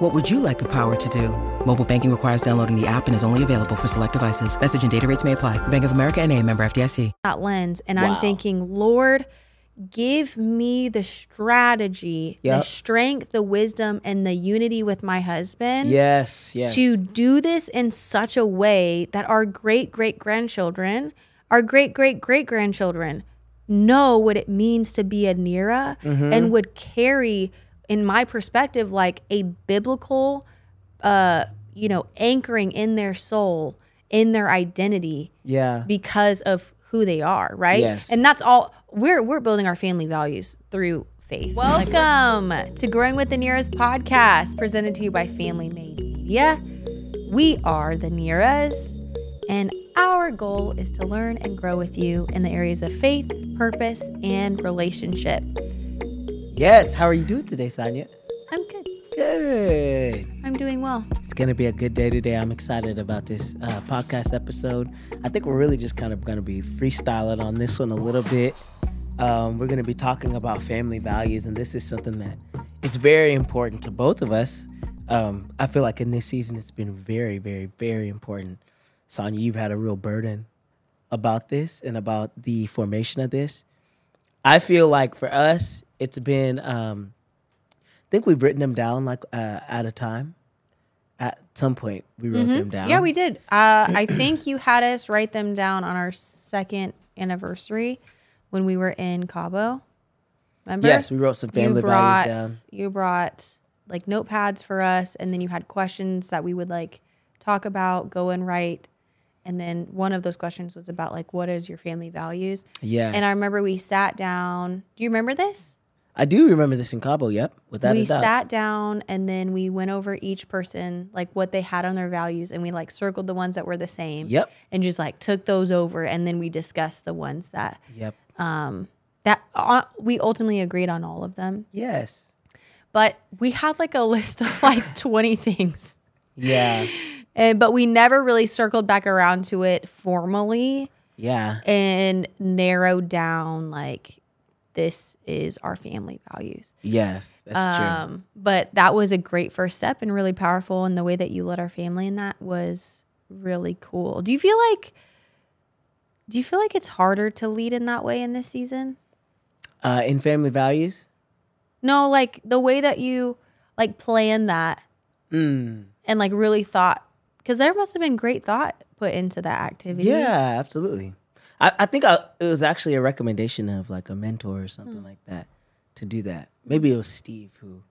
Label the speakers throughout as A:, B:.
A: What would you like the power to do? Mobile banking requires downloading the app and is only available for select devices. Message and data rates may apply. Bank of America and a member FDIC.
B: that lens and
C: Wow.
B: I'm thinking, Lord, give me the strategy, the strength, the wisdom, and the unity with my husband
C: Yes, yes.
B: to do this in such a way that our great great grandchildren, our great great great grandchildren know what it means to be a Nhira
C: Mm-hmm.
B: and would carry, in my perspective, like a biblical uh, you know, anchoring in their soul, in their identity
C: yeah.
B: because of who they are, right?
C: Yes.
B: And that's all we're we're building our family values through faith. Welcome to Growing with the Nhiras podcast, presented to you by Family Made Media. We are the Nhiras, and our goal is to learn and grow with you in the areas of faith, purpose, and relationship.
C: Yes. How are you doing today, Sonia?
B: I'm good.
C: Good.
B: I'm doing well.
C: It's gonna be a good day today. I'm excited about this uh, podcast episode. I think we're really just kind of gonna be freestyling on this one a little bit. Um, we're gonna be talking about family values, and this is something that is very important to both of us. Um, I feel like in this season, it's been very, very, very important. Sonia, you've had a real burden about this and about the formation of this. I feel like for us, it's been. Um, I think we've written them down like uh, at a time. At some point, we wrote them down.
B: Yeah, we did. Uh, I think you had us write them down on our second anniversary when we were in Cabo. Remember?
C: Yes, we wrote some family
B: you brought,
C: down.
B: You brought like notepads for us, and then you had questions that we would like talk about, go and write. And then one of those questions was about like, what is your family values?
C: Yeah.
B: And I remember we sat down. Do you remember this?
C: I do remember this in Cabo. Yep, without
B: we
C: a doubt.
B: sat down and then we went over each person like what they had on their values and we like circled the ones that were the same
C: Yep.
B: and just like took those over and then we discussed the ones that
C: Yep.
B: Um, that uh, we ultimately agreed on all of them
C: Yes.
B: but we had like a list of like 20 things
C: Yeah.
B: and but we never really circled back around to it formally
C: Yeah.
B: and narrowed down like this is our family values
C: Yes. That's true.
B: Um, but that was a great first step and really powerful. And the way that you led our family in that was really cool. Do you feel like, do you feel like it's harder to lead in that way in this season?
C: Uh, in family values.
B: No, like the way that you like planned that
C: Mm.
B: and like really thought, because there must have been great thought put into that activity.
C: Yeah, absolutely. I, I think I, it was actually a recommendation of like a mentor or something
B: Hmm.
C: like that to do that. Maybe it was Steve who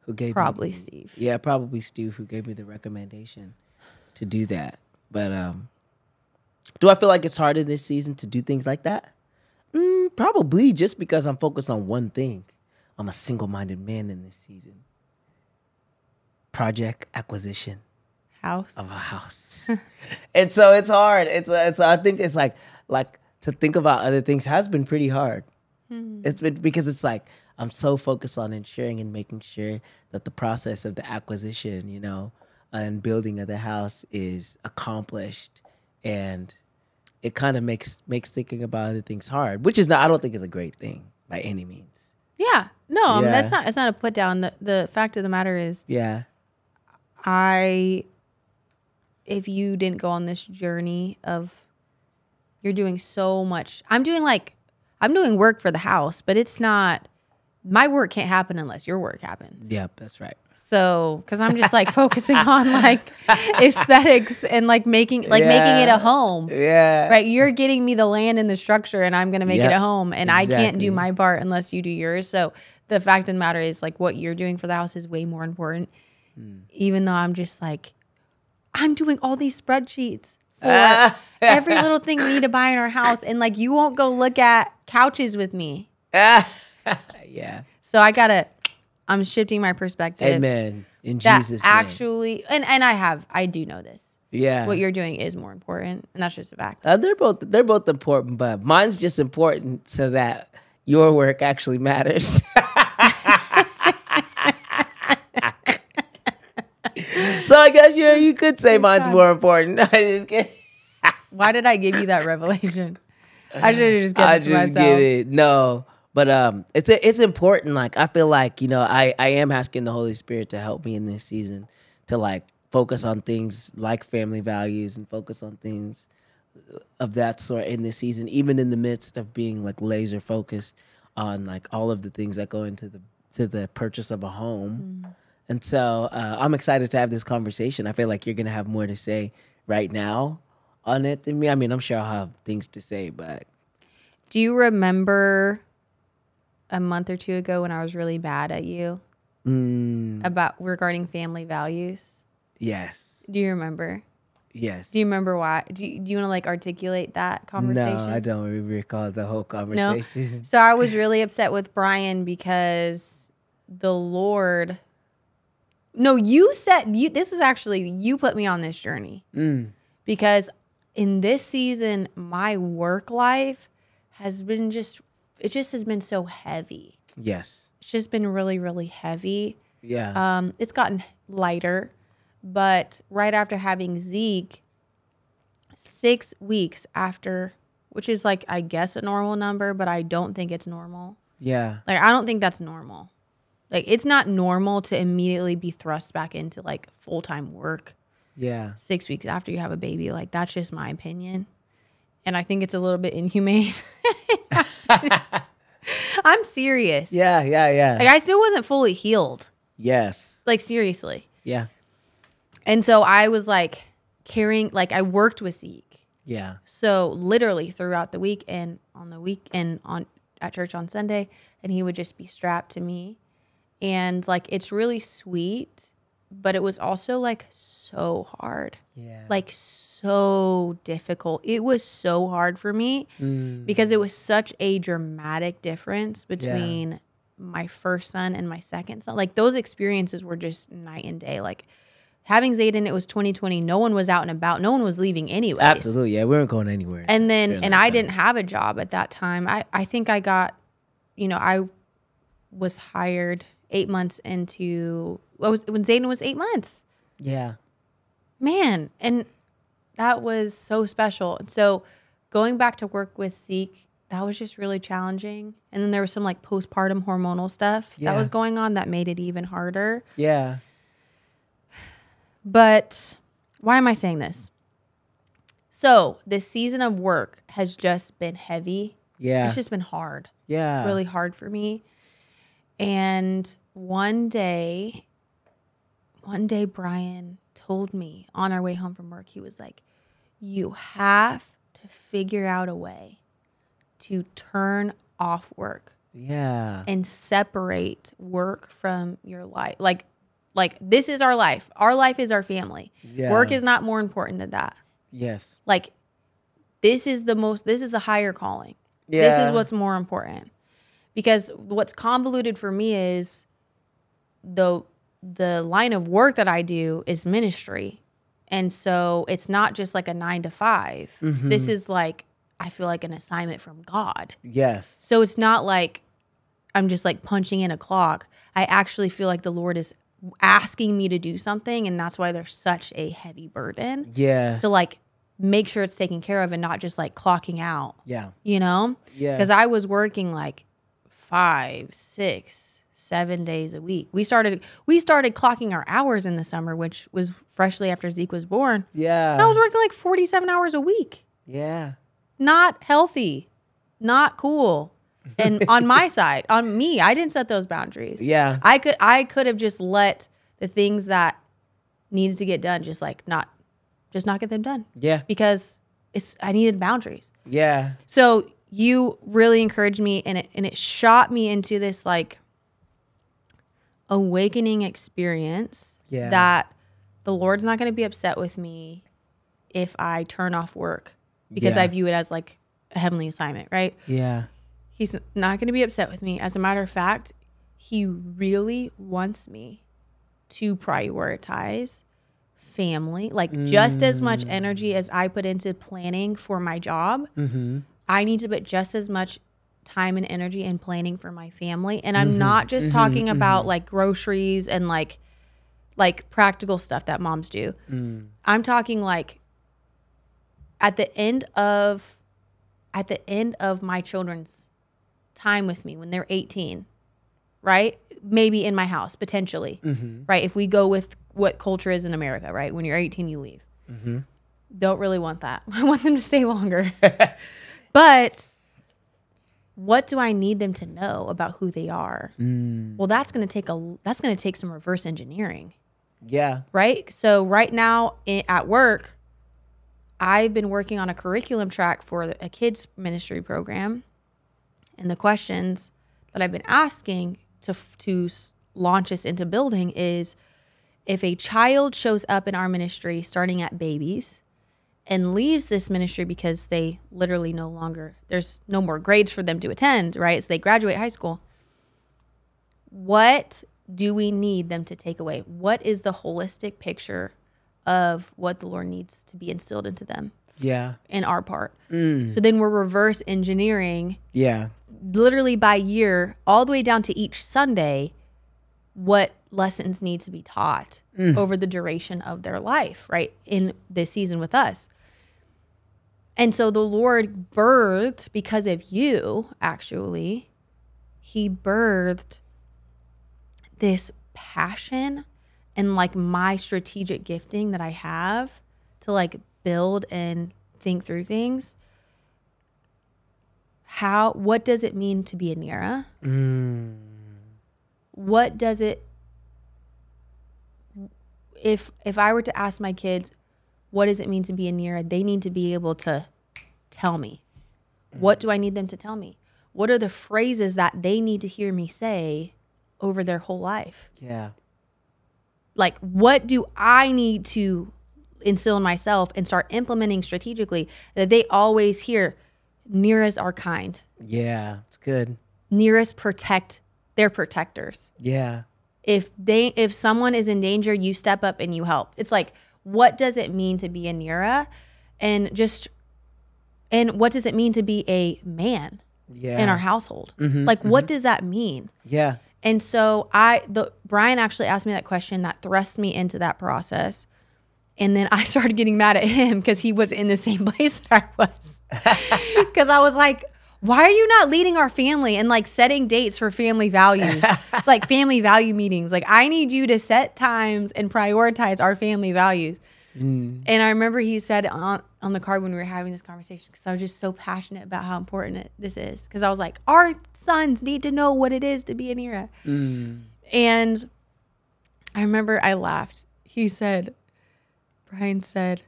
C: who gave me
B: Probably
C: the-
B: Steve.
C: Yeah, probably Steve who gave me the recommendation to do that. But um, do I feel like it's harder this season to do things like that? Mm, probably just because I'm focused on one thing. I'm a single-minded man in this season. Project acquisition
B: House.
C: of a house. and so it's hard. It's it's I think it's like like to think about other things has been pretty hard. Hmm. It's been because it's like I'm so focused on ensuring and making sure that the process of the acquisition, you know, and building of the house is accomplished and it kind of makes makes thinking about other things hard, which is not I don't think is a great thing by any means.
B: Yeah. No, I mean, that's not, it's not a put down. The, the fact of the matter is,
C: Yeah.
B: I if you didn't go on this journey of you're doing so much. I'm doing like I'm doing work for the house, but it's not my work can't happen unless your work happens.
C: Yep, that's right.
B: So, cuz I'm just like focusing on like aesthetics and like making like making it a home.
C: Yeah.
B: Right, you're getting me the land and the structure, and I'm gonna make it a home, and I can't do my part unless you do yours. So the fact of the matter is, like, what you're doing for the house is way more important.
C: Hmm.
B: Even though I'm just like, I'm doing all these spreadsheets for every little thing we need to buy in our house, and like, you won't go look at couches with me.
C: yeah.
B: So I gotta, I'm shifting my perspective.
C: Amen. In
B: That
C: Jesus' name.
B: actually, and and I have, I do know this.
C: Yeah.
B: what you're doing is more important, and that's just a fact.
C: Uh, they're both they're both important, but mine's just important so that your work actually matters. so I guess yeah, you could say mine's more important. I just get
B: Why did I give you that revelation? I should have just given
C: I
B: it to
C: just
B: myself.
C: get it. No. But um it's it's important. Like I feel like, you know, I, I am asking the Holy Spirit to help me in this season to like focus on things like family values and focus on things of that sort in this season, even in the midst of being like laser focused on like all of the things that go into the to the purchase of a home.
B: Mm.
C: And so uh, I'm excited to have this conversation. I feel like you're gonna have more to say right now on it than me. I mean, I'm sure I'll have things to say, but
B: Do you remember a month or two ago when I was really bad at you
C: mm,
B: about regarding family values?
C: yes,
B: Do you remember?
C: yes.
B: Do you remember why? Do you, do you want to like articulate that conversation?
C: No, I don't re- recall the whole conversation. No?
B: So I was really upset with Brian because the Lord. No, you said you. This was actually you put me on this journey
C: Mm,
B: because in this season my work life has been just. It just has been so heavy.
C: yes.
B: It's just been really, really heavy.
C: Yeah.
B: Um, it's gotten lighter, but right after having Zeke, six weeks after, which is like I guess a normal number, but I don't think it's normal.
C: yeah.
B: Like I don't think that's normal. Like it's not normal to immediately be thrust back into like full time work
C: Yeah.
B: six weeks after you have a baby. Like that's just my opinion, and I think it's a little bit inhumane. I'm serious.
C: Yeah. Yeah. Yeah.
B: Like I still wasn't fully healed.
C: yes.
B: Like seriously.
C: Yeah.
B: And so I was like carrying, like I worked with Zeke.
C: Yeah.
B: So literally throughout the week and on the week and on at church on Sunday, and he would just be strapped to me. And like it's really sweet, but it was also like so hard.
C: Yeah.
B: Like so difficult. It was so hard for me
C: Mm.
B: because it was such a dramatic difference between my first son and my second son. Like those experiences were just night and day. Like having Zayden, it was 2020. No one was out and about. No one was leaving anyway.
C: Absolutely. Yeah. We weren't going anywhere.
B: And then, and I
C: time.
B: didn't have a job at that time. I, I think I got, you know, I was hired eight months into, what was, when Zayden was eight months
C: Yeah.
B: man and that was so special and so going back to work with zeke that was just really challenging and then there was some like postpartum hormonal stuff
C: Yeah.
B: that was going on that made it even harder
C: Yeah.
B: but why am i saying this so this season of work has just been heavy
C: Yeah.
B: it's just been hard
C: yeah.
B: really hard for me. And one day, one day, Brian told me on our way home from work, he was like, You have to figure out a way to turn off work
C: Yeah.
B: and separate work from your life. Like, like this is our life. Our life is our family.
C: Yeah.
B: Work is not more important than that.
C: Yes.
B: Like, this is the most, this is the higher calling. This is what's more important. Because what's convoluted for me is the the line of work that I do is ministry. And so it's not just like a 9 to 5.
C: Mm-hmm.
B: This is like I feel like an assignment from God.
C: Yes.
B: So it's not like I'm just like punching in a clock. I actually feel like the Lord is asking me to do something and that's why there's such a heavy burden
C: Yeah.
B: to like make sure it's taken care of and not just like clocking out
C: yeah.
B: you know?
C: Yeah.
B: Because I was working like five, six, seven days a week. We started we started clocking our hours in the summer, which was freshly after Zeke was born.
C: Yeah.
B: And I was working like 47 hours a week.
C: yeah.
B: Not healthy. Not cool. And on my side, on me, I didn't set those boundaries.
C: Yeah.
B: I could I could have just let the things that needed to get done just like not just not get them done
C: Yeah.
B: because it's I needed boundaries.
C: Yeah.
B: So you really encouraged me and it and it shot me into this like awakening experience
C: Yeah.
B: that the Lord's not going to be upset with me if I turn off work because
C: Yeah.
B: I view it as like a heavenly assignment, right?
C: Yeah.
B: He's not going to be upset with me. As a matter of fact, he really wants me to prioritize family, like just as much mm. energy as I put into planning for my job. Mm-hmm. I need to put just as much time and energy in planning for my family. And I'm mm-hmm. not just mm-hmm. talking about mm-hmm. like groceries and like like practical stuff that moms do. Mm. I'm talking like at the end of at the end of my children's time with me when they're 18, right? Maybe in my house potentially, right? If we go with what culture is in America, right? When you're 18, you leave. Don't really want that. I want them to stay longer. but what do I need them to know about who they are? Mm. Well, that's going to take a that's going to take some reverse engineering
C: Yeah.
B: right? So right now at work, I've been working on a curriculum track for a kids ministry program, and the questions that I've been asking to to launch us into building is if a child shows up in our ministry starting at babies and leaves this ministry because they literally no longer there's no more grades for them to attend, right? So they graduate high school what do we need them to take away? What is the holistic picture of what the Lord needs to be instilled into them
C: Yeah.
B: in our part? Mm. So then we're reverse engineering
C: Yeah.
B: literally by year, all the way down to each Sunday, what lessons need to be taught mm. over the duration of their life, right? In this season with us. And so the Lord birthed, because of you, actually, He birthed this passion and like my strategic gifting that I have to like build and think through things how what does it mean to be a Nhira? Mm. What does it if if I were to ask my kids what does it mean to be a Nhira, they need to be able to tell me. What do I need them to tell me? What are the phrases that they need to hear me say over their whole life?
C: Yeah.
B: like what do i need to instill in myself and start implementing strategically that they always hear Nhiras are kind
C: Yeah. It's good.
B: Nhiras protect they're protectors
C: Yeah.
B: if they if someone is in danger you step up and you help it's like what does it mean to be a Nhira and just and what does it mean to be a man
C: Yeah.
B: in our household mm-hmm, like what mm-hmm. does that mean
C: Yeah.
B: and so I the Brian actually asked me that question that thrust me into that process. And then I started getting mad at him because he was in the same place that I was. Because I was like, why are you not leading our family and like setting dates for family values? like family value meetings. Like I need you to set times and prioritize our family values. Mm. And I remember he said on, on the card when we were having this conversation because I was just so passionate about how important it, this is. Because I was like, our sons need to know what it is to be a Nhira. Mm. And I remember I laughed. He said, Brian said,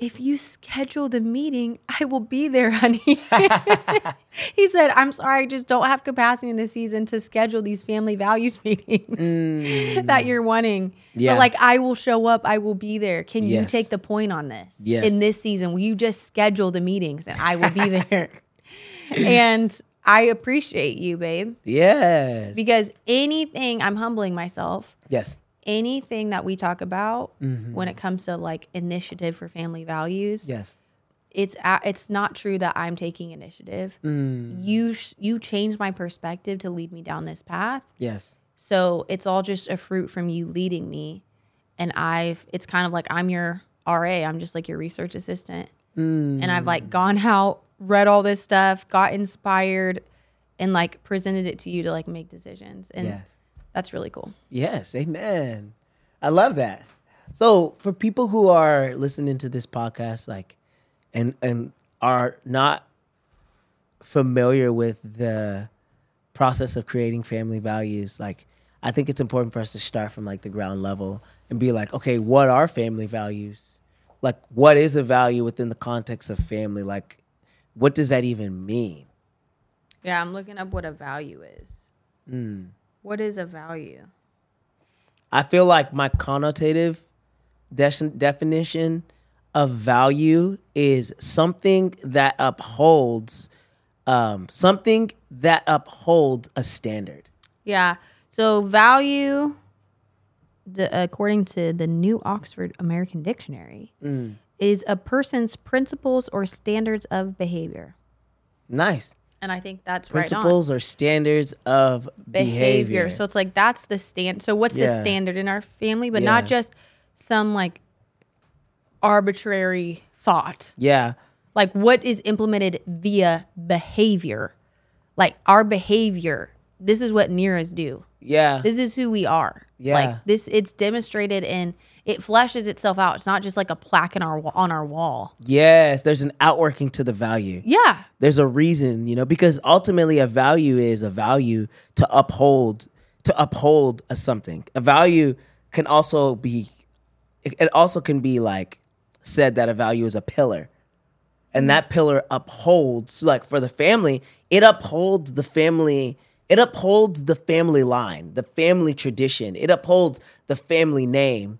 B: if you schedule the meeting, I will be there, honey. he said, I'm sorry, I just don't have capacity in this season to schedule these family values meetings mm. that you're wanting.
C: Yeah.
B: But like, I will show up, I will be there. Can you take the point on this?
C: Yes.
B: In this season, will you just schedule the meetings and I will be there? and I appreciate you, babe,
C: Yes.
B: because anything, I'm humbling myself
C: yes.
B: Anything that we talk about mm-hmm. when it comes to like initiative for family values
C: Yes.
B: it's it's not true that i'm taking initiative. Mm. You sh- you changed my perspective to lead me down this path.
C: Yes.
B: so it's all just a fruit from you leading me. And i've it's kind of like i'm your ra i'm just like your research assistant. Mm. And i've like gone out read all this stuff got inspired and like presented it to you to like make decisions. And
C: Yes.
B: That's really cool
C: Yes, amen. I love that. So for people who are listening to this podcast, like, and and are not familiar with the process of creating family values, like, I think it's important for us to start from like the ground level and be like, okay, what are family values? Like, what is a value within the context of family? Like, what does that even mean?
B: Yeah, I'm looking up what a value is. Hmm. What is a value?
C: I feel like my connotative de- definition of value is something that upholds um, something that upholds a standard.
B: Yeah. So value d- according to the New Oxford American Dictionary,
C: Mm.
B: is a person's principles or standards of behavior.
C: Nice.
B: And I think that's right on.
C: Principles or standards of
B: behavior.
C: behavior.
B: So it's like that's the stand. So what's the standard in our family, but not just some like arbitrary thought.
C: yeah.
B: Like what is implemented via behavior. Like our behavior. This is what Nhiras do.
C: Yeah.
B: This is who we are.
C: Yeah.
B: Like this it's demonstrated and it fleshes itself out. It's not just like a plaque in our on our wall.
C: yes. There's an outworking to the value.
B: Yeah.
C: There's a reason, you know, because ultimately a value is a value to uphold to uphold a something. A value can also be it, it also can be like said that a value is a pillar. And that pillar upholds like for the family, it upholds the family it upholds the family line, the family tradition. It upholds the family name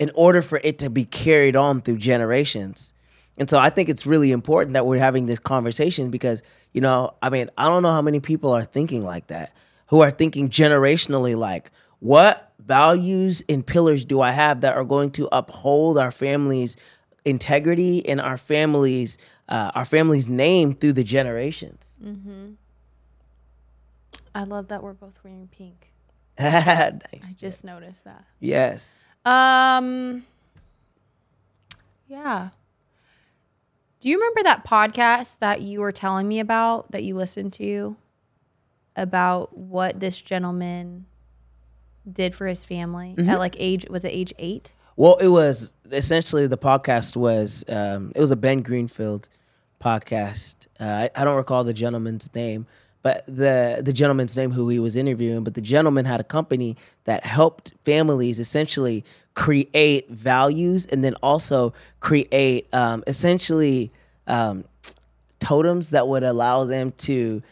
C: in order for it to be carried on through generations. And so I think it's really important that we're having this conversation because, you know, I mean, I don't know how many people are thinking like that, who are thinking generationally like, what values and pillars do I have that are going to uphold our family's integrity and our family's uh, our family's name through the generations? Mm-hmm.
B: I love that we're both wearing pink.
C: Nice.
B: I just noticed that.
C: Yes.
B: Um Yeah. Do you remember that podcast that you were telling me about that you listened to about what this gentleman did for his family
C: Mm-hmm.
B: at like age was it age 8?
C: Well, it was essentially the podcast was um, it was a Ben Greenfield podcast. Uh, I, I don't recall the gentleman's name, but the the gentleman's name who he was interviewing. But the gentleman had a company that helped families essentially create values and then also create um, essentially um, totems that would allow them to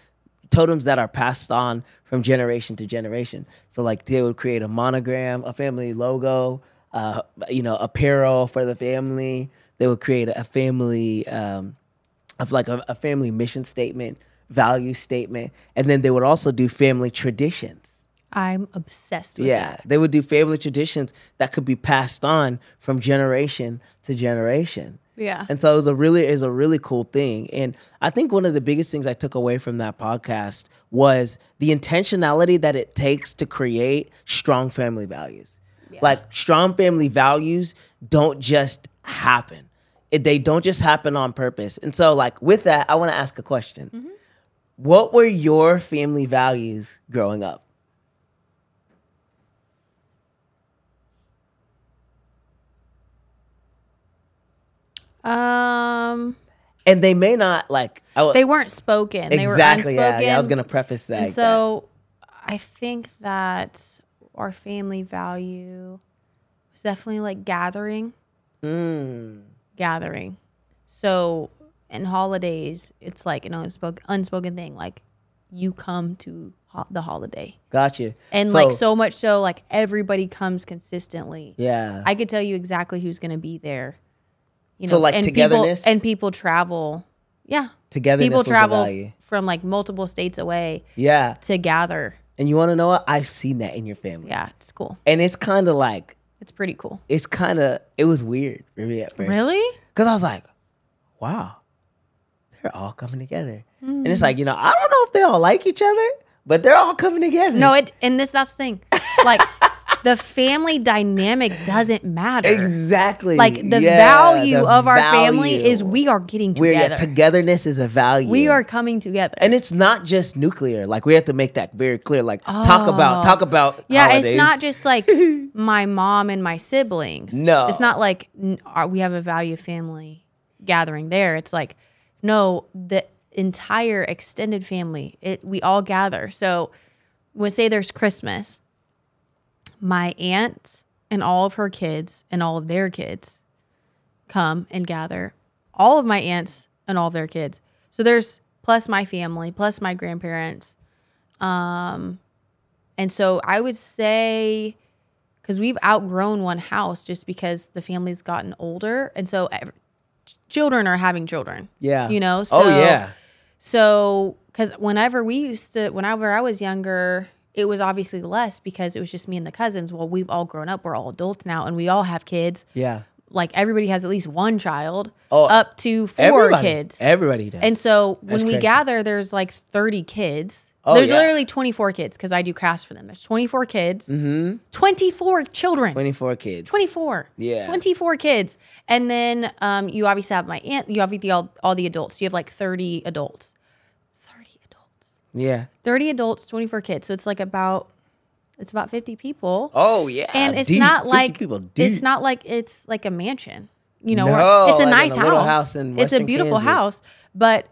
C: totems that are passed on from generation to generation. So like they would create a monogram, a family logo, uh, you know, apparel for the family. They would create a family um, of like a, a family mission statement, value statement, and then they would also do family traditions.
B: I'm obsessed with
C: Yeah,
B: that.
C: they would do family traditions that could be passed on from generation to generation.
B: Yeah.
C: And so it was a really is a really cool thing. And I think one of the biggest things I took away from that podcast was the intentionality that it takes to create strong family values. Like strong family values don't just happen. It, they don't just happen on purpose. And so like with that, I want to ask a question. Mm-hmm. What were your family values growing up?
B: Um
C: And they may not like w-
B: they weren't spoken. They
C: exactly.
B: were
C: Yeah,
B: unspoken.
C: yeah, I was gonna preface that.
B: And
C: like that.
B: so I think that our family value was definitely like gathering.
C: Mm.
B: Gathering. So in holidays, it's like an unspoken unspoken thing. Like you come to ho- the holiday.
C: Gotcha.
B: And like so much so like everybody comes consistently.
C: yeah.
B: I could tell you exactly who's going to be there. You
C: So, like,
B: and
C: togetherness?
B: people, and people travel. Yeah.
C: Togetherness
B: People
C: was
B: travel
C: value.
B: from like multiple states away
C: yeah.
B: to gather.
C: And you want to know what? I've seen that in your family.
B: Yeah, it's cool.
C: And it's kind of like
B: It's pretty cool.
C: it's kind of it was weird for me at first.
B: Really?
C: Because I was like, wow, they're all coming together. And it's mm-hmm. like, you know, I don't know if they all like each other, but they're all coming together.
B: No, it and this that's the thing. Like the family dynamic doesn't matter.
C: exactly.
B: Like the
C: Yeah,
B: value
C: the
B: of our family is we are getting
C: We're, yeah,
B: together.
C: togetherness is a value.
B: we are coming together.
C: and it's not just nuclear. Like we have to make that very clear. Like talk oh. about talk about
B: Oh. yeah,
C: holidays.
B: it's not just like my mom and my siblings.
C: No.
B: It's not like n- are- we have a value family gathering there. It's like no, the entire extended family. It we all gather. So when say there's Christmas, my aunt and all of her kids and all of their kids come and gather. All of my aunts and all of their kids. So there's plus my family, plus my grandparents. Um and so I would say cuz we've outgrown one house just because the family's gotten older and so children are having children.
C: Yeah.
B: You know, oh, so
C: oh yeah.
B: so, because whenever we used to, whenever I was younger, it was obviously less because it was just me and the cousins. Well, we've all grown up. We're all adults now and we all have kids.
C: Yeah.
B: Like everybody has at least one child
C: Oh,
B: up to four
C: Everybody.
B: kids.
C: Everybody does.
B: And so
C: That's
B: when we
C: crazy.
B: gather, there's like 30 kids.
C: Oh,
B: there's
C: yeah.
B: literally 24 kids because I do crafts for them. There's 24 kids, mm-hmm. 24 children.
C: 24 kids.
B: 24.
C: Yeah.
B: 24 kids. And then um, you obviously have my aunt, you have the, all, all the adults. You have like 30 adults. 30 adults.
C: Yeah.
B: 30 adults, 24 kids. So it's like about it's about 50 people.
C: Oh yeah.
B: and it's
C: Deep.
B: not
C: 50
B: like it's not like it's like a mansion. You know,
C: No,
B: it's a
C: like
B: nice
C: a
B: house.
C: house
B: it's a beautiful
C: Kansas.
B: house, but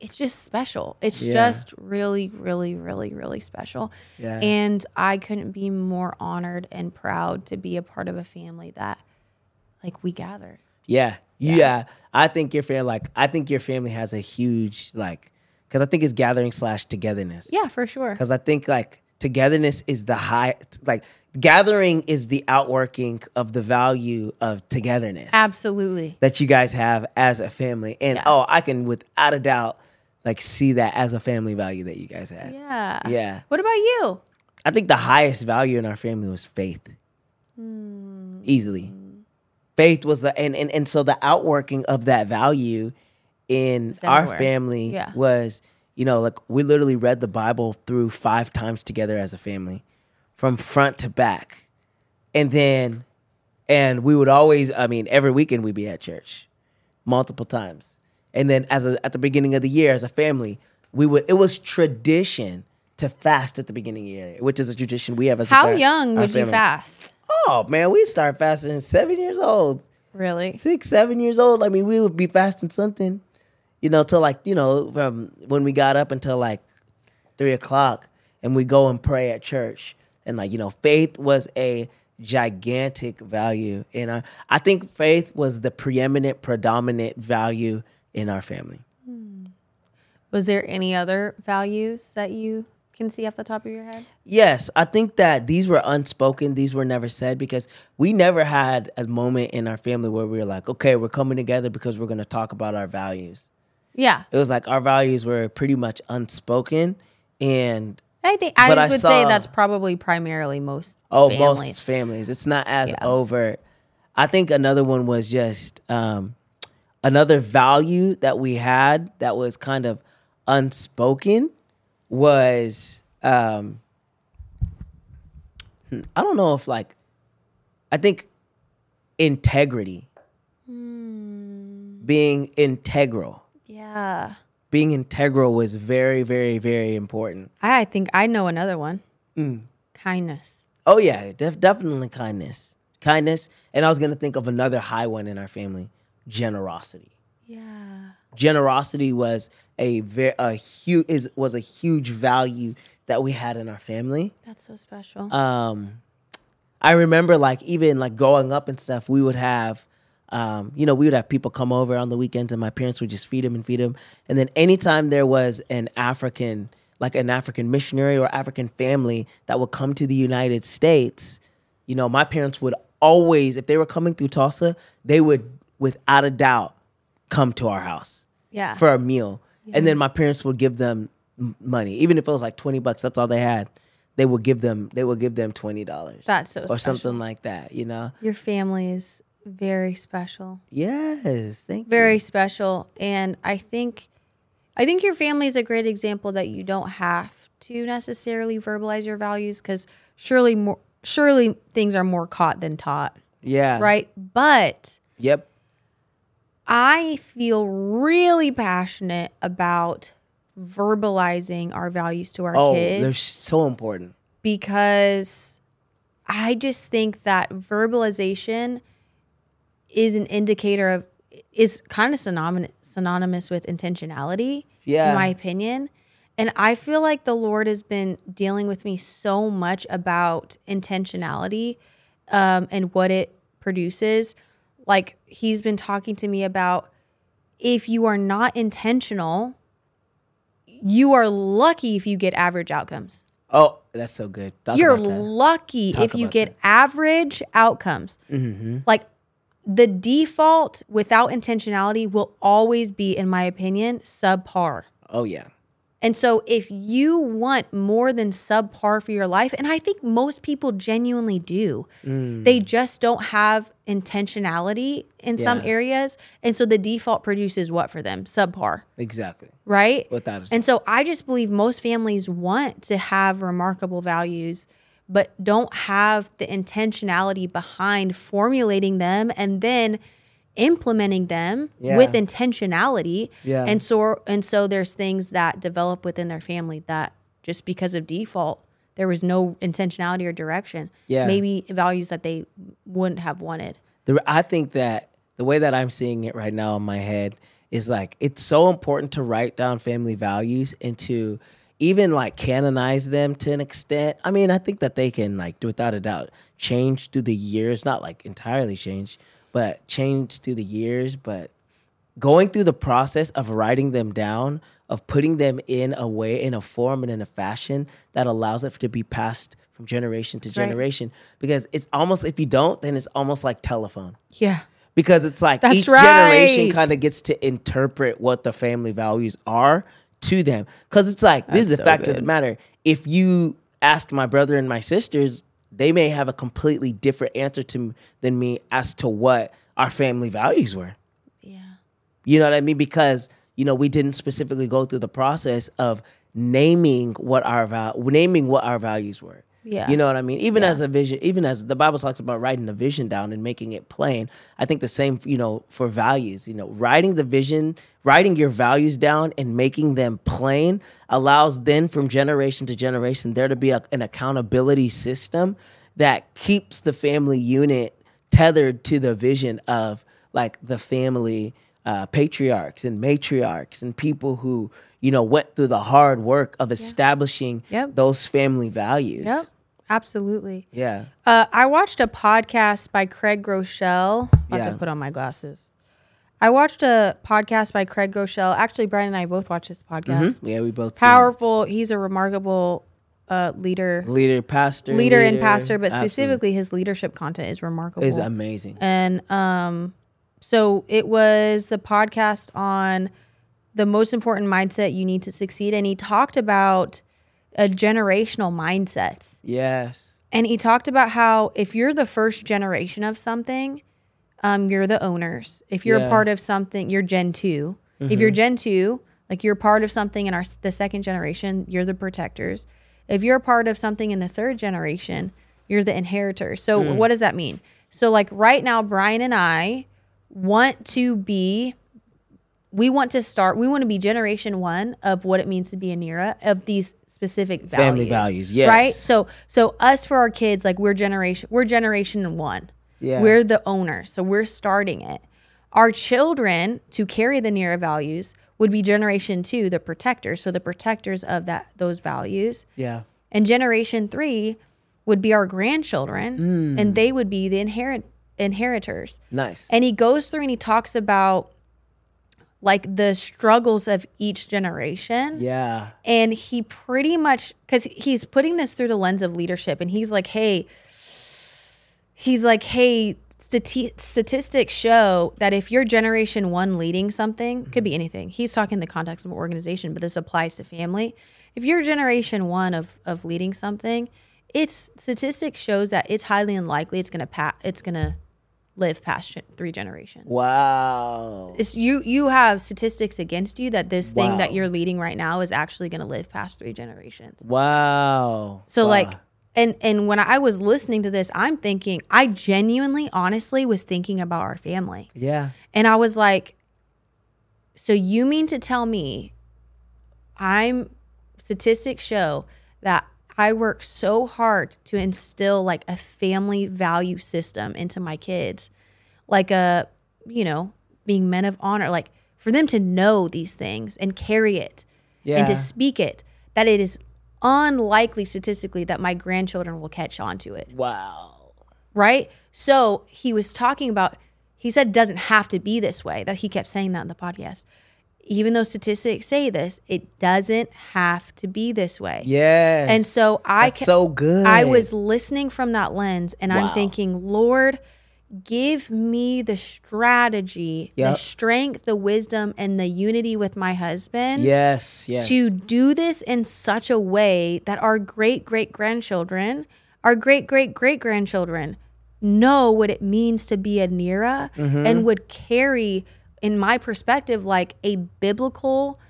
B: it's just special. It's
C: Yeah.
B: just really, really, really, really special.
C: Yeah.
B: And I couldn't be more honored and proud to be a part of a family that like we gather.
C: Yeah. yeah. I think your family like I think your family has a huge like because I think it's gathering slash togetherness.
B: Yeah, for sure.
C: Because I think like togetherness is the high like gathering is the outworking of the value of togetherness
B: Absolutely.
C: that you guys have as a family. And
B: Yeah.
C: oh, I can without a doubt like see that as a family value that you guys had.
B: Yeah.
C: Yeah.
B: What about you?
C: I think the highest value in our family was faith.
B: Hmm.
C: Easily. Faith was the and, and and so the outworking of that value in our family
B: Yeah.
C: was, you know, like we literally read the Bible through five times together as a family, from front to back. And then and we would always, I mean, every weekend we'd be at church multiple times. And then as a, at the beginning of the year as a family, we would it was tradition to fast at the beginning of the year, which is a tradition we have as a
B: How young would you fast?
C: Oh man, we start fasting seven years old,
B: Really?
C: six, seven years old. I mean, we would be fasting something, you know, till like you know from when we got up until like three o'clock, and we go and pray at church, and like you know, faith was a gigantic value in our. I think faith was the preeminent, predominant value in our family. Hmm.
B: Was there any other values that you can see off the top of your head?
C: Yes, I think that these were unspoken. These were never said because we never had a moment in our family where we were like, okay, we're coming together because we're going to talk about our values.
B: Yeah.
C: It was like our values were pretty much unspoken. And
B: I think I would
C: I
B: say that's probably primarily most
C: oh,
B: families.
C: most families, it's not as
B: Yeah.
C: overt. I think another one was just um, another value that we had that was kind of unspoken was um, hmm, I don't know if like I think integrity, being integral,
B: Yeah.
C: being integral was very, very, very important.
B: I think I know another one.
C: Mm.
B: Kindness.
C: Oh yeah, def- definitely kindness, kindness, and I was gonna think of another high one in our family: generosity.
B: Yeah.
C: Generosity was a very a huge is was a huge value that we had in our family.
B: That's so special.
C: um I remember like even like growing up and stuff, we would have um, you know, we would have people come over on the weekends and my parents would just feed them and feed them. And then anytime there was an African, like an African missionary or African family that would come to the United States, you know, my parents would always, if they were coming through Tulsa, they would without a doubt come to our house
B: yeah.
C: for a meal. And then my parents would give them money, even if it was like 20 bucks, that's all they had. They would give them, they would give them $20
B: That's so
C: or
B: special.
C: something like that, you know?
B: Your family is very special.
C: Yes. Thank you.
B: Very special. And I think I think your family is a great example that you don't have to necessarily verbalize your values because surely more surely things are more caught than taught.
C: Yeah.
B: Right. But
C: Yep.
B: I feel really passionate about verbalizing our values to our
C: Oh,
B: kids.
C: they're so important.
B: because I just think that verbalization is an indicator of is kind of synonymous synonymous with intentionality
C: Yeah.
B: in my opinion. And I feel like the Lord has been dealing with me so much about intentionality um, and what it produces. Like he's been talking to me about if you are not intentional, you are lucky if you get average outcomes.
C: Oh, that's so good. Talk
B: You're lucky
C: Talk
B: if you get
C: that.
B: average outcomes.
C: Mm-hmm.
B: Like the default without intentionality will always be, in my opinion, subpar.
C: Oh, yeah.
B: And so if you want more than subpar for your life, and I think most people genuinely do,
C: Mm.
B: they just don't have intentionality in some areas. And so the default produces what for them? Subpar,
C: Exactly.
B: right?
C: Without
B: And so I just believe most families want to have remarkable values, but don't have the intentionality behind formulating them and then implementing them
C: Yeah.
B: with intentionality.
C: Yeah.
B: And so and so there's things that develop within their family that just because of default there was no intentionality or direction.
C: Yeah.
B: Maybe values that they wouldn't have wanted.
C: the, I think that the way that I'm seeing it right now in my head is like it's so important to write down family values and to even like canonize them to an extent. I mean, I think that they can like without a doubt change through the years, not like entirely change, but change through the years, but going through the process of writing them down, of putting them in a way, in a form, and in a fashion that allows it to be passed from generation to
B: right.
C: generation. Because it's almost, if you don't, then it's almost like telephone.
B: Yeah.
C: Because it's like
B: That's
C: each generation kind of gets to interpret what the family values are to them. Because it's like, this is the
B: so
C: fact of the matter. If you ask my brother and my sisters, they may have a completely different answer to than me as to what our family values were.
B: Yeah.
C: You know what I mean? Because you know we didn't specifically go through the process of naming what our val- naming what our values were.
B: Yeah.
C: You know what I mean? Even as a vision, even as the Bible talks about writing the vision down and making it plain, I think the same, you know, for values, you know, writing the vision, writing your values down and making them plain allows then from generation to generation there to be a, an accountability system that keeps the family unit tethered to the vision of like the family uh, patriarchs and matriarchs and people who you know went through the hard work of establishing
B: Yep.
C: those family values.
B: Yep. Absolutely.
C: Yeah.
B: Uh, I watched a podcast by Craig Groeschel. I have
C: Yeah.
B: to put on my glasses. I watched a podcast by Craig Groeschel. Actually, Brian and I both watched this podcast.
C: Yeah, we both
B: Powerful. He's a remarkable uh, leader,
C: leader, pastor,
B: leader and pastor, but
C: Absolutely.
B: specifically his leadership content is remarkable.
C: is amazing.
B: And um, so it was the podcast on the most important mindset you need to succeed. And he talked about a generational mindsets.
C: Yes.
B: And he talked about how if you're the first generation of something, um, you're the owners. If you're
C: Yeah.
B: a part of something, you're Gen 2. If you're Gen 2, like you're part of something in our the second generation, you're the protectors. If you're a part of something in the third generation, you're the inheritors. So what does that mean? So like right now Brian and I want to be we want to start we want to be generation 1 of what it means to be a Nhira of these specific values.
C: Family values, yes.
B: Right? So so us for our kids like we're generation we're generation 1.
C: Yeah.
B: We're the owners. So we're starting it. Our children to carry the Nhira values would be generation 2, the protectors, so the protectors of that those values.
C: Yeah.
B: And generation 3 would be our grandchildren mm. and they would be the inherit inheritors.
C: Nice.
B: And he goes through and he talks about like the struggles of each generation.
C: yeah.
B: And he pretty much, because he's putting this through the lens of leadership, and he's like, hey, he's like, hey, stati- statistics show that if you're generation one leading something, could be mm-hmm. anything. He's talking in the context of an organization, but this applies to family. If you're generation one of of leading something, it's statistics shows that it's highly unlikely it's gonna pa- it's gonna live past three generations.
C: Wow.
B: It's you you have statistics against you that this thing that you're leading right now is actually going to live past three generations.
C: Wow.
B: So
C: Wow.
B: like and and when I was listening to this, I'm thinking I genuinely honestly was thinking about our family.
C: Yeah.
B: And I was like so you mean to tell me I'm statistics show that I work so hard to instill like a family value system into my kids. Like a, you know, being men of honor, like for them to know these things and carry it and to speak it, that it is unlikely statistically that my grandchildren will catch on to it
C: Wow.
B: right? So he was talking about, he said, doesn't have to be this way. That he kept saying that in the podcast. Even though statistics say this, it doesn't have to be this way.
C: Yes.
B: And so I
C: That's
B: ca-
C: so good.
B: I was listening from that lens and
C: Wow.
B: I'm thinking, Lord, give me the strategy, the strength, the wisdom, and the unity with my husband
C: Yes, yes.
B: to do this in such a way that our great great grandchildren, our great great great grandchildren know what it means to be a Nhira
C: Mm-hmm.
B: and would carry, in my perspective, like a biblical,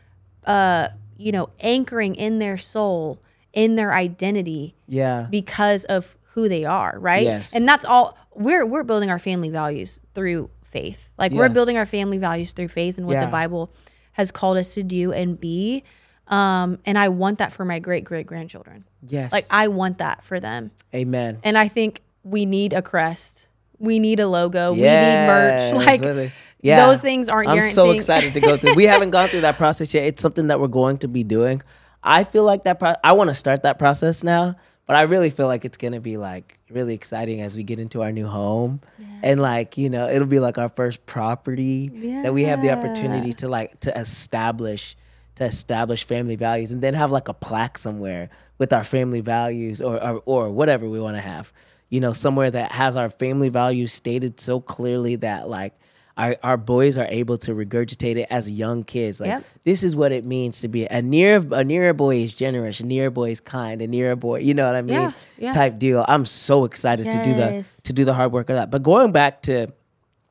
B: uh, you know, anchoring in their soul, in their identity
C: yeah.
B: because of who they are, right?
C: Yes.
B: And that's all we're we're building our family values through faith. Like we're building our family values through faith and what
C: Yeah.
B: the Bible has called us to do and be. Um, and I want that for my great great grandchildren.
C: Yes.
B: Like I want that for them.
C: Amen.
B: And I think we need a crest. We need a logo.
C: Yes,
B: we need merch. Like
C: really. Yeah.
B: those things aren't
C: I'm so excited to go through. We haven't gone through that process yet. It's something that we're going to be doing. I feel like that. Pro- I want to start that process now, but I really feel like it's gonna be like really exciting as we get into our new home, and like you know, it'll be like our first property that we have the opportunity to like to establish to establish family values, and then have like a plaque somewhere with our family values or or, or whatever we want to have. You know, somewhere that has our family values stated so clearly that like our, our boys are able to regurgitate it as young kids. Like
B: Yep.
C: this is what it means to be a Nhira a Nhira boy is generous, a Nhira boy is kind, a Nhira boy, you know what I mean?
B: Yeah, yeah.
C: Type deal. I'm so excited to do the to do the hard work of that. But going back to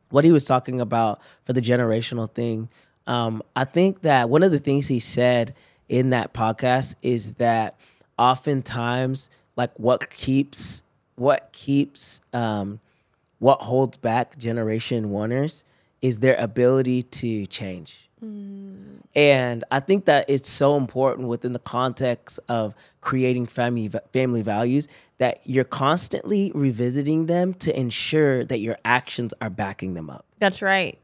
C: what he was talking about for the generational thing, um, I think that one of the things he said in that podcast is that oftentimes, like what keeps what keeps um, what holds back generation oneers is their ability to change. And I think that it's so important within the context of creating family family values that you're constantly revisiting them to ensure that your actions are backing them up.
B: That's right.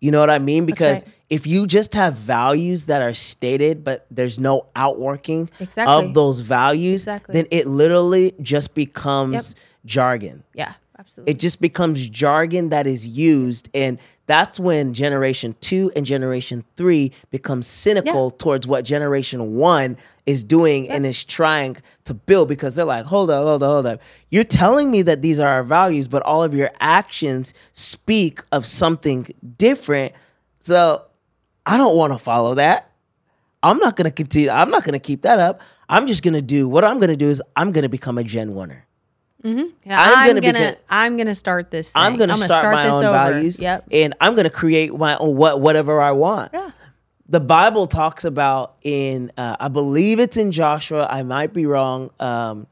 C: You know what I mean? Because
B: right.
C: if you just have values that are stated, but there's no outworking
B: Exactly.
C: of those values,
B: Exactly.
C: then it literally just becomes jargon.
B: Yeah, absolutely.
C: It just becomes jargon that is used. And that's when generation two and generation three become cynical towards what generation one is doing and is trying to build because they're like, hold up, hold up, hold up. You're telling me that these are our values, but all of your actions speak of something different. So I don't want to follow that. I'm not going to continue. I'm not going to keep that up. I'm just going to do what I'm going to do is I'm going to become a Gen Oneer.
B: Yeah,
C: I'm
B: I'm,
C: gonna
B: gonna, I'm gonna start this.
C: I'm
B: thing.
C: gonna, start, my
B: this
C: own
B: over.
C: values,
B: Yep.
C: and I'm gonna create my own what whatever I want.
B: Yeah.
C: The Bible talks about in uh, I believe it's in Joshua. I might be wrong, um,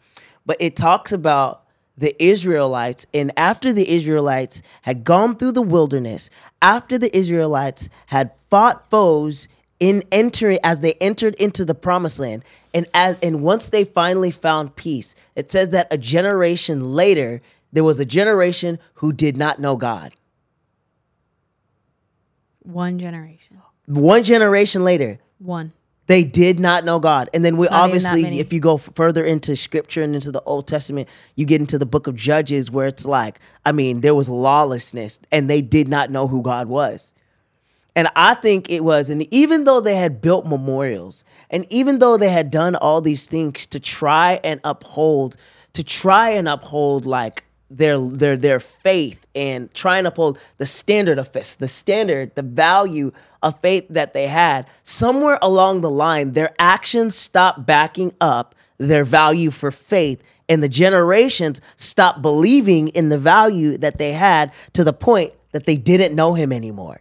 C: but it talks about the Israelites, and after the Israelites had gone through the wilderness, after the Israelites had fought foes in entering as they entered into the promised land and as and once they finally found peace it says that a generation later there was a generation who did not know god
B: One generation.
C: one generation later
B: One.
C: they did not know god and then we
B: Not
C: obviously if you go further into scripture and into the old testament you get into the book of judges where it's like i mean there was lawlessness and they did not know who god was And I think it was, and even though they had built memorials, and even though they had done all these things to try and uphold, to try and uphold like their their their faith and try and uphold the standard of faith, the standard, the value of faith that they had, somewhere along the line, their actions stopped backing up their value for faith and the generations stopped believing in the value that they had to the point that they didn't know him anymore.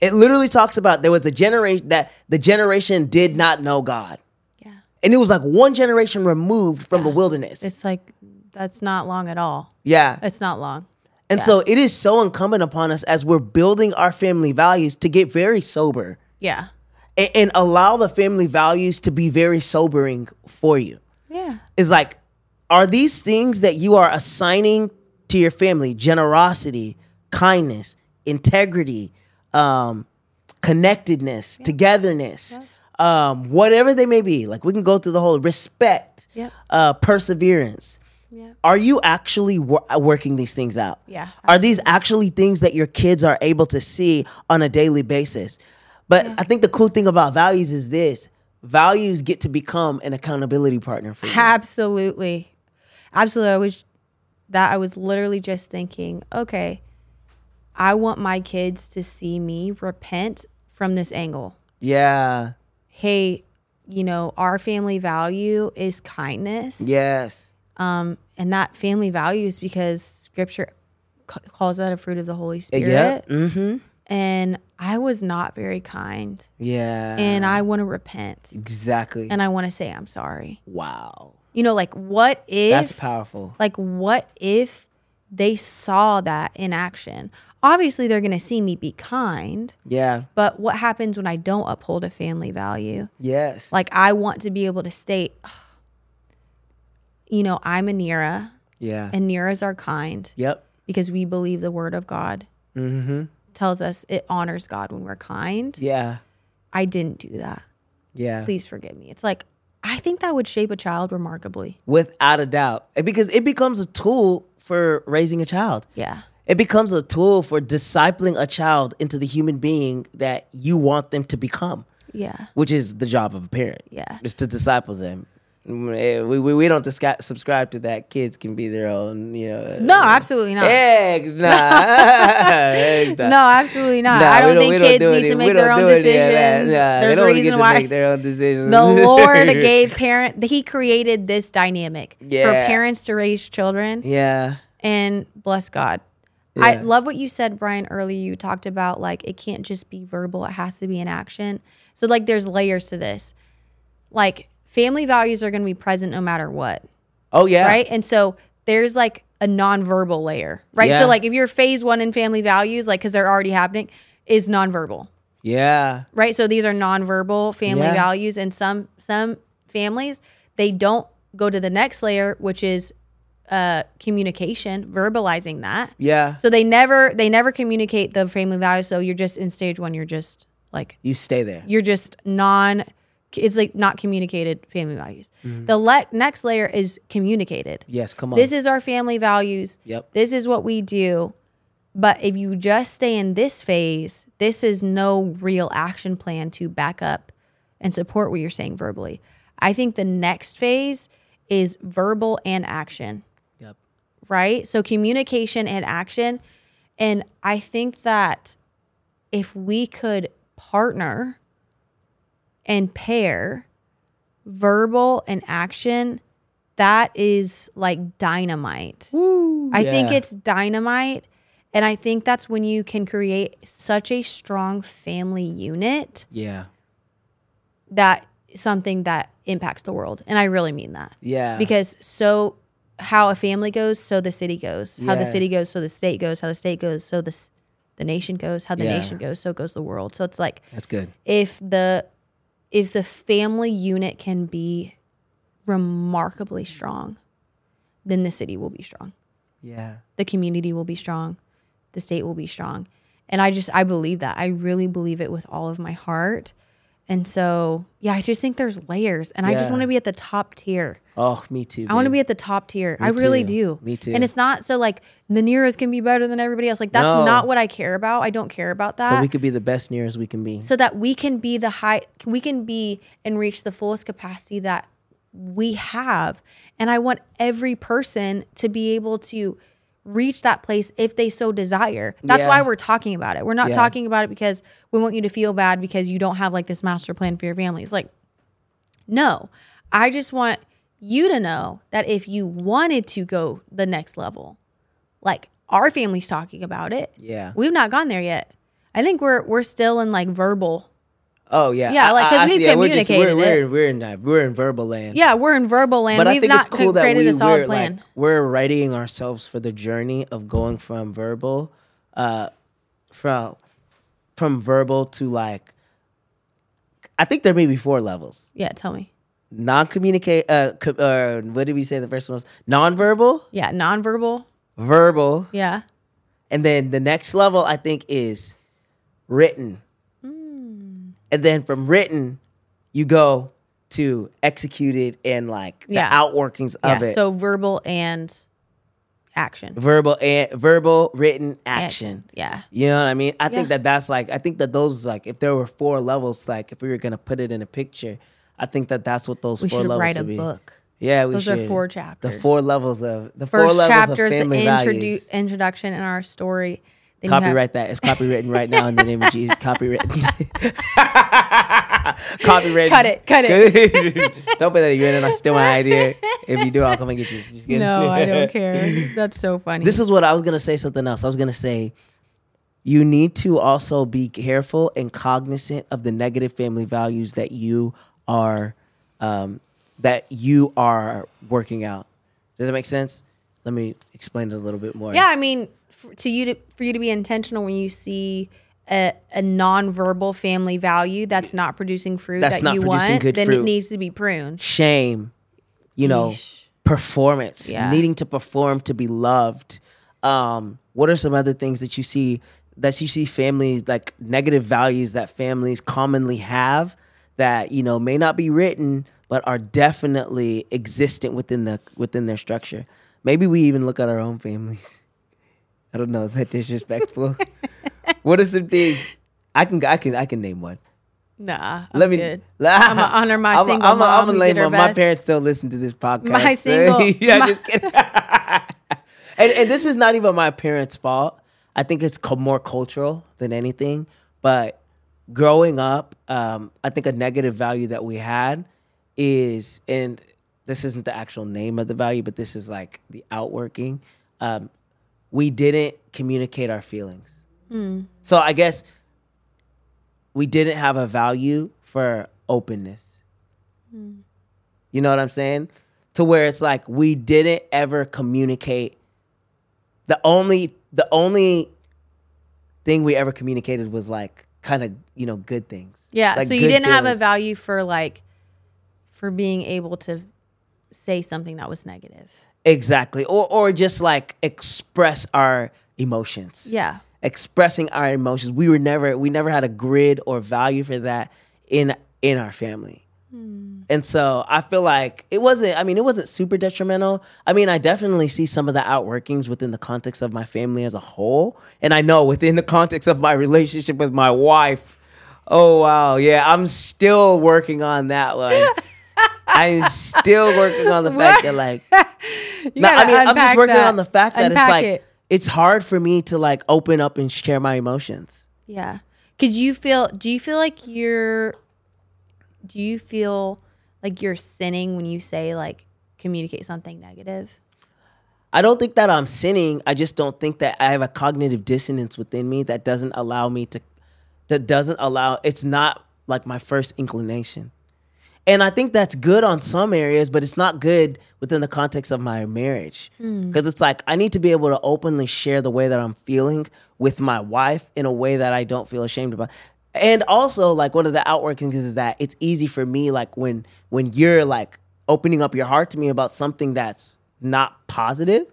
C: It literally talks about there was a generation that the generation did not know God.
B: Yeah.
C: And it was like one generation removed from the wilderness.
B: It's like that's not long at all.
C: yeah.
B: It's not long.
C: And so it is so incumbent upon us as we're building our family values to get very sober
B: Yeah.
C: and, and allow the family values to be very sobering for you.
B: Yeah.
C: Is like, are these things that you are assigning to your family generosity, kindness, integrity, um, connectedness, togetherness, um, whatever they may be? Like, we can go through the whole respect,
B: Yep.
C: uh, perseverance.
B: Yeah.
C: Are you actually wor- working these things out?
B: Yeah,
C: Are these actually things that your kids are able to see on a daily basis? But I think the cool thing about values is this values get to become an accountability partner for you.
B: Absolutely. Absolutely. I was that I was literally just thinking, okay, I want my kids to see me repent from this angle.
C: Yeah.
B: Hey, you know, our family value is kindness.
C: Yes.
B: Um, and that family value is because scripture c- calls that a fruit of the Holy Spirit.
C: Yeah. Mm-hmm.
B: And I was not very kind.
C: Yeah.
B: And I want to repent.
C: exactly.
B: And I want to say I'm sorry.
C: wow.
B: You know, like what if
C: That's powerful.
B: like what if they saw that in action? Obviously they're gonna see me be kind,
C: Yeah.
B: but what happens when I don't uphold a family value?
C: Yes.
B: Like I want to be able to state, you know, I'm a Nhira
C: yeah.
B: and Nhiras are kind
C: yep.
B: because we believe the word of God
C: Mm-hmm.
B: tells us it honors God when we're kind.
C: Yeah.
B: I didn't do that.
C: Yeah.
B: Please forgive me. It's like I think that would shape a child remarkably.
C: Without a doubt. Because it becomes a tool for raising a child.
B: Yeah.
C: It becomes a tool for discipling a child into the human being that you want them to become,
B: Yeah.
C: which is the job of a parent.
B: Yeah.
C: Is to disciple them. Eh, we, we, we don't disca- subscribe to that. Kids can be their own, you know.
B: No, absolutely not.
C: Eggs, nah. Eggs, nah.
B: No, absolutely not.
C: Nah,
B: I
C: we
B: don't think
C: we don't
B: kids
C: do
B: need to make their own
C: do any of that.
B: decisions.
C: Nah,
B: There's
C: don't
B: a reason why
C: make their own decisions.
B: the Lord gave parent He created this dynamic for parents to raise children.
C: Yeah.
B: And bless God. I love what you said, Brian, earlier. You talked about like it can't just be verbal, it has to be in action. So, like, there's layers to this. Like, family values are going to be present no matter what,
C: Oh yeah.
B: right? And so, there's like a nonverbal layer, right?
C: Yeah.
B: So, like, if you're phase one in family values, like, because they're already happening, is nonverbal,
C: Yeah.
B: right? So, these are nonverbal family
C: Yeah.
B: values. And some, some families, they don't go to the next layer, which is uh, communication, verbalizing that.
C: Yeah.
B: So they never they never communicate the family values. So you're just in stage one. You're just like
C: You stay there.
B: you're just non. It's like not communicated family values.
C: Mm-hmm.
B: The le- next layer is communicated.
C: Yes. Come on.
B: This is our family values.
C: Yep.
B: This is what we do. But if you just stay in this phase, this is no real action plan to back up and support what you're saying verbally. I think the next phase is verbal and action
C: Yep.
B: right? So communication and action. And I think that if we could partner and pair verbal and action, that is like dynamite. I think it's dynamite. And I think that's when you can create such a strong family unit
C: Yeah.
B: that something that impacts the world. And I really mean that
C: Yeah.
B: because so how a family goes, so the city goes. How the city goes, so the state goes. How the state goes, so the the nation goes. How the
C: Yeah.
B: nation goes, so goes the world. So it's like
C: That's good.
B: if the if the family unit can be remarkably strong, then the city will be strong.
C: Yeah.
B: The community will be strong. The state will be strong. And I just I believe that. I really believe it with all of my heart. And so, yeah, I just think there's layers and I just
C: Yeah.
B: want to be at the top tier.
C: Oh, me too.
B: I want to be at the top tier. I really
C: too.
B: do.
C: Me too.
B: And it's not so like the Nhiras can be better than everybody else. Like that's
C: No.
B: not what I care about. I don't care about that.
C: So we could be the best Nhiras we can be.
B: so that we can be the high we can be and reach the fullest capacity that we have. And I want every person to be able to reach that place if they so desire. That's
C: Yeah.
B: why we're talking about it. We're not
C: Yeah.
B: talking about it because we want you to feel bad because you don't have like this master plan for your family. It's like no. I just want you to know that if you wanted to go the next level, like our family's talking about it.
C: Yeah.
B: We've not gone there yet. I think we're we're still in like verbal.
C: Oh yeah.
B: Yeah,
C: I-
B: like, 'cause
C: I- I-
B: we've
C: yeah, we're just- We're, we're, we're in that. We're in verbal land.
B: Yeah, we're in verbal land.
C: But I
B: We've
C: think
B: not
C: it's cool that we, we're,
B: plan.
C: like we're readying ourselves for the journey of going from verbal, uh, from from verbal to like. I think there may be four levels.
B: yeah, tell me.
C: Non-communicate. Uh, co- uh, what did we say? The first one was non-verbal,
B: Yeah, nonverbal.
C: verbal,
B: Yeah.
C: and then the next level I think is written. And then from written, you go to executed and like the
B: Yeah.
C: outworkings of
B: yeah.
C: it.
B: So verbal and action.
C: verbal and verbal, written, action.
B: Yeah.
C: You know what I mean? I
B: Yeah.
C: think that that's like I think that those like if there were four levels, like if we were gonna put it in a picture, I think that that's what those
B: We
C: four
B: should
C: levels
B: write a
C: would be.
B: book.
C: Yeah, we
B: Those
C: should.
B: are four chapters.
C: The four levels of the four
B: First
C: levels
B: chapter
C: of
B: is the
C: family
B: introdu-
C: values.
B: introduction in our story. Then you have-
C: Copyright that. It's copywritten right now in the name of Jesus. Copywritten. Copywritten.
B: Cut it, cut
C: it. don't put that in your I steal my idea. If you do, I'll come and get you.
B: No, I don't care. That's so funny.
C: This is what I was gonna say. Something else. I was gonna say, you need to also be careful and cognizant of the negative family values that you are, um, that you are working out. Does that make sense? Let me explain it a little bit more.
B: yeah, I mean, for, to you to for you to be intentional when you see a, a nonverbal family value that's not producing fruit
C: That's
B: that
C: not
B: you
C: producing
B: want,
C: good
B: then it needs to be pruned.
C: shame, you know,
B: Yeesh.
C: performance,
B: Yeah.
C: needing to perform to be loved. Um, what are some other things that you see that you see families like negative values that families commonly have that you know may not be written but are definitely existent within the within their structure. Maybe we even look at our own families. I don't know. Is that disrespectful? what are some things I can I can I can name one.
B: Nah, I'm
C: Let me.
B: good. I'ma honor my
C: I'm
B: single
C: I'm
B: mom
C: I'm
B: did her
C: one. My parents still listen to this podcast.
B: My single-
C: yeah,
B: my-
C: just kidding. and and this is not even my parents' fault. I think it's more cultural than anything. But growing up, um, I think a negative value that we had is, and this isn't the actual name of the value, but this is like the outworking. Um, we didn't communicate our feelings. Hmm. So I guess we didn't have a value for openness. Hmm. You know what I'm saying? To where it's like we didn't ever communicate. The only the only thing we ever communicated was like kind of you know good things.
B: Yeah,
C: Like
B: so you didn't have a value for like for being able to say something that was negative.
C: Exactly, or or just like express our emotions.
B: Yeah.
C: expressing our emotions. We were never we never had a grid or value for that in in our family. Hmm. And so I feel like it wasn't I mean it wasn't super detrimental. I mean I definitely see some of the outworkings within the context of my family as a whole and I know within the context of my relationship with my wife. Oh wow, yeah, I'm still working on that one. I'm still working on the fact that like no, I mean, I'm just working
B: that.
C: on the fact that it's like
B: it.
C: it's hard for me to like open up and share my emotions.
B: Yeah. Cause you feel do you feel like you're do you feel like you're sinning when you say like communicate something negative?
C: I don't think that I'm sinning. I just don't think that I have a cognitive dissonance within me that doesn't allow me to that doesn't allow it's not like my first inclination. And I think that's good on some areas, but it's not good within the context of my marriage. Hmm. Because it's like I need to be able to openly share the way that I'm feeling with my wife in a way that I don't feel ashamed about. And also, like one of the outworkings is that it's easy for me, like when when you're like opening up your heart to me about something that's not positive,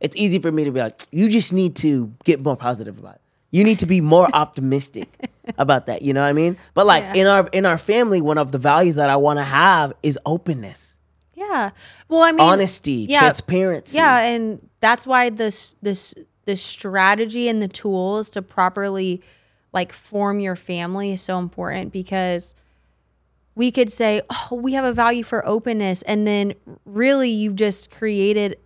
C: it's easy for me to be like, you just need to get more positive about it. You need to be more optimistic about that. You know what I mean? But like
B: Yeah.
C: in our in our family, one of the values that I want to have is openness,
B: Yeah. Well, I mean
C: honesty,
B: yeah,
C: transparency.
B: Yeah, and that's why this this the strategy and the tools to properly like form your family is so important because we could say, "Oh, we have a value for openness," and then really you've just created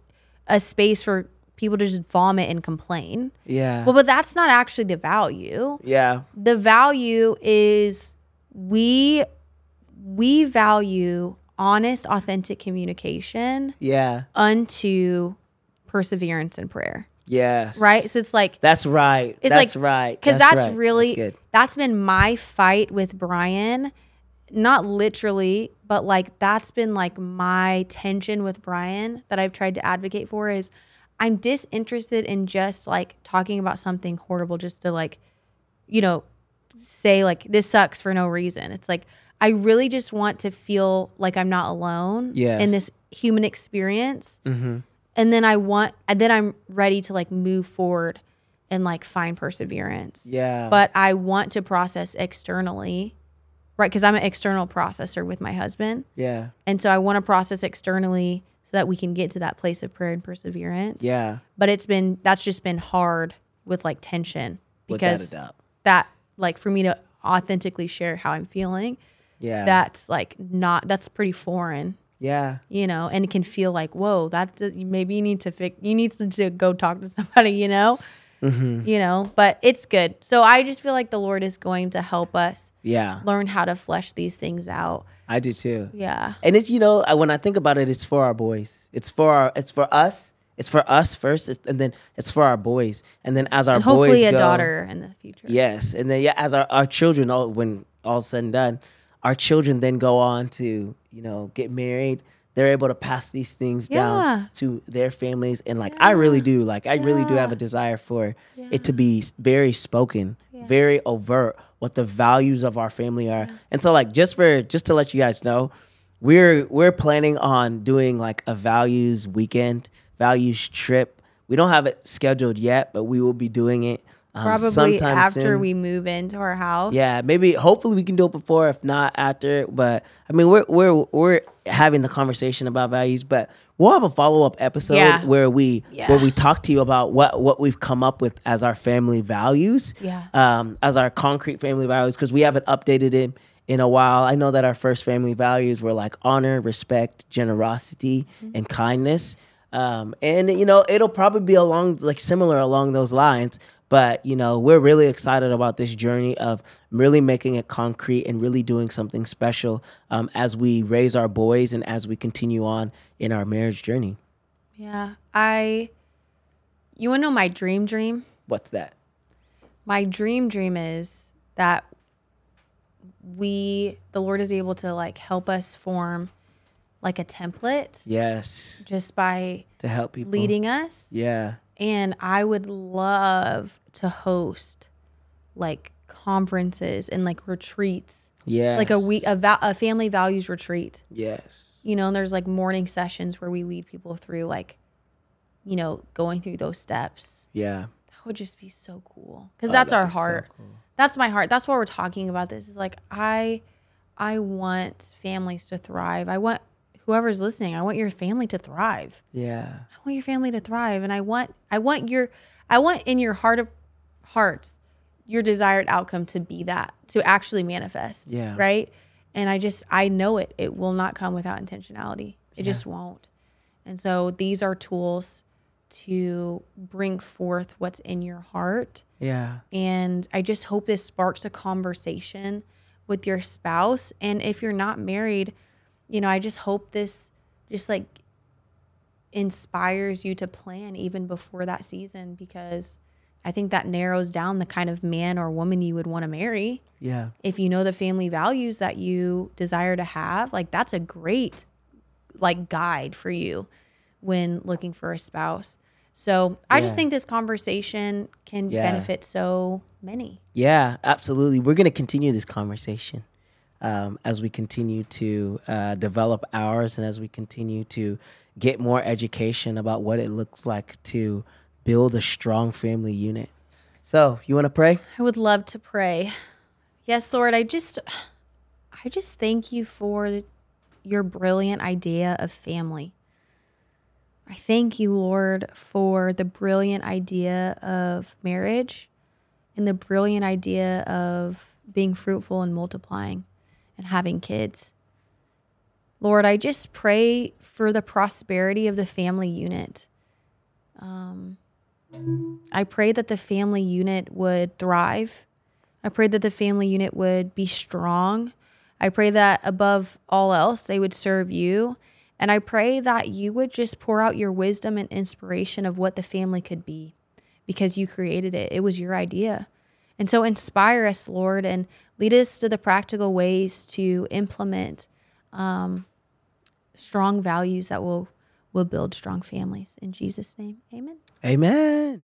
B: a space for people to just vomit and complain.
C: Yeah.
B: Well, but that's not actually the value
C: yeah.
B: the value is we we value honest authentic communication
C: Yeah.
B: unto perseverance and prayer
C: Yes.
B: right so it's like
C: That's right.
B: it's
C: that's
B: like
C: right.
B: because that's,
C: right.
B: really
C: That's good.
B: that's been my fight with brian not literally but like that's been like my tension with brian that i've tried to advocate for is i'm disinterested in just like talking about something horrible just to like you know say like this sucks for no reason it's like i really just want to feel like i'm not alone
C: Yes.
B: in this human experience mm-hmm. and then i want and then i'm ready to like move forward and like find perseverance
C: Yeah.
B: but I want to process externally, right? Because I'm an external processor with my husband.
C: yeah.
B: And so I want to process externally so that we can get to that place of prayer and perseverance.
C: Yeah.
B: But it's been, that's just been hard with like tension because that, like, for me to authentically share how I'm feeling,
C: Yeah.
B: that's like not, that's pretty foreign
C: Yeah.
B: you know, and it can feel like, whoa, that maybe you need to fix, you need to, to go talk to somebody, you know,
C: Mm-hmm.
B: you know, but it's good. So I just feel like the Lord is going to help us
C: Yeah.
B: learn how to flesh these things out.
C: I do too.
B: Yeah.
C: And it's you know when I think about it, it's for our boys. It's for our. It's for us. It's for us first, it's- and then it's for our boys, and then as our
B: And hopefully
C: boys
B: a
C: go,
B: daughter in the future.
C: Yes, and then yeah, as our, our children, all when all said and done, our children then go on to you know get married. They're able to pass these things
B: Yeah.
C: down to their families, and like I really do, like I really do have a desire for it to be very spoken, very overt, what the values of our family are. And so, like just for just to let you guys know, we're we're planning on doing like a values weekend, values trip. We don't have it scheduled yet, but we will be doing it um,
B: Probably after
C: soon.
B: we move into our house.
C: Yeah, maybe hopefully we can do it before, if not after. But I mean, we're we're we're having the conversation about values, but we'll have a follow up episode
B: Yeah.
C: where we
B: Yeah.
C: where we talk to you about what what we've come up with as our family values,
B: Yeah.
C: um, as our concrete family values, because we haven't updated it in a while. I know that our first family values were like honor, respect, generosity,
B: Mm-hmm.
C: and kindness. Um, and you know, it'll probably be along like similar along those lines. But you know, we're really excited about this journey of really making it concrete and really doing something special um, as we raise our boys and as we continue on in our marriage journey.
B: Yeah. I, you want to know my dream dream?
C: What's that?
B: My dream dream is that we, the Lord is able to like help us form like a template
C: Yes,
B: just by
C: to help people.
B: leading us.
C: Yeah,
B: And I would love to host like conferences and like retreats,
C: yeah,
B: like a week, a, va- a family values retreat.
C: Yes,
B: You know, and there's like morning sessions where we lead people through like, you know, going through those steps.
C: yeah.
B: That would just be so cool because
C: Oh,
B: that's our
C: that'd so
B: heart.
C: cool.
B: That's my heart. That's why we're talking about this. Is like I, I want families to thrive. I want whoever's listening. I want your family to thrive.
C: Yeah,
B: I want your family to thrive, and I want I want your I want in your heart of hearts your desired outcome to be that to actually manifest.
C: Yeah.
B: Right. And I just I know it. It will not come without intentionality. It just won't. And so these are tools to bring forth what's in your heart.
C: yeah,
B: And I just hope this sparks a conversation with your spouse. And if you're not married, you know, I just hope this just like inspires you to plan even before that season because I think that narrows down the kind of man or woman you would want to marry.
C: yeah.
B: If you know the family values that you desire to have, like that's a great like guide for you when looking for a spouse. So I just think this conversation can
C: Yeah.
B: benefit so many.
C: Yeah, absolutely. We're going to continue this conversation um, as we continue to uh, develop ours and as we continue to get more education about what it looks like to build a strong family unit. So, you want to pray?
B: I would love to pray. Yes, Lord, I just I just thank you for your brilliant idea of family. I thank you, Lord, for the brilliant idea of marriage and the brilliant idea of being fruitful and multiplying and having kids. Lord, I just pray for the prosperity of the family unit. Um, I pray that the family unit would thrive. I pray that the family unit would be strong. I pray that above all else, they would serve you. And I pray that you would just pour out your wisdom and inspiration of what the family could be because you created it. It was your idea. And so inspire us, Lord, and lead us to the practical ways to implement um, strong values that will, will build strong families. In Jesus' name, amen.
C: Amen.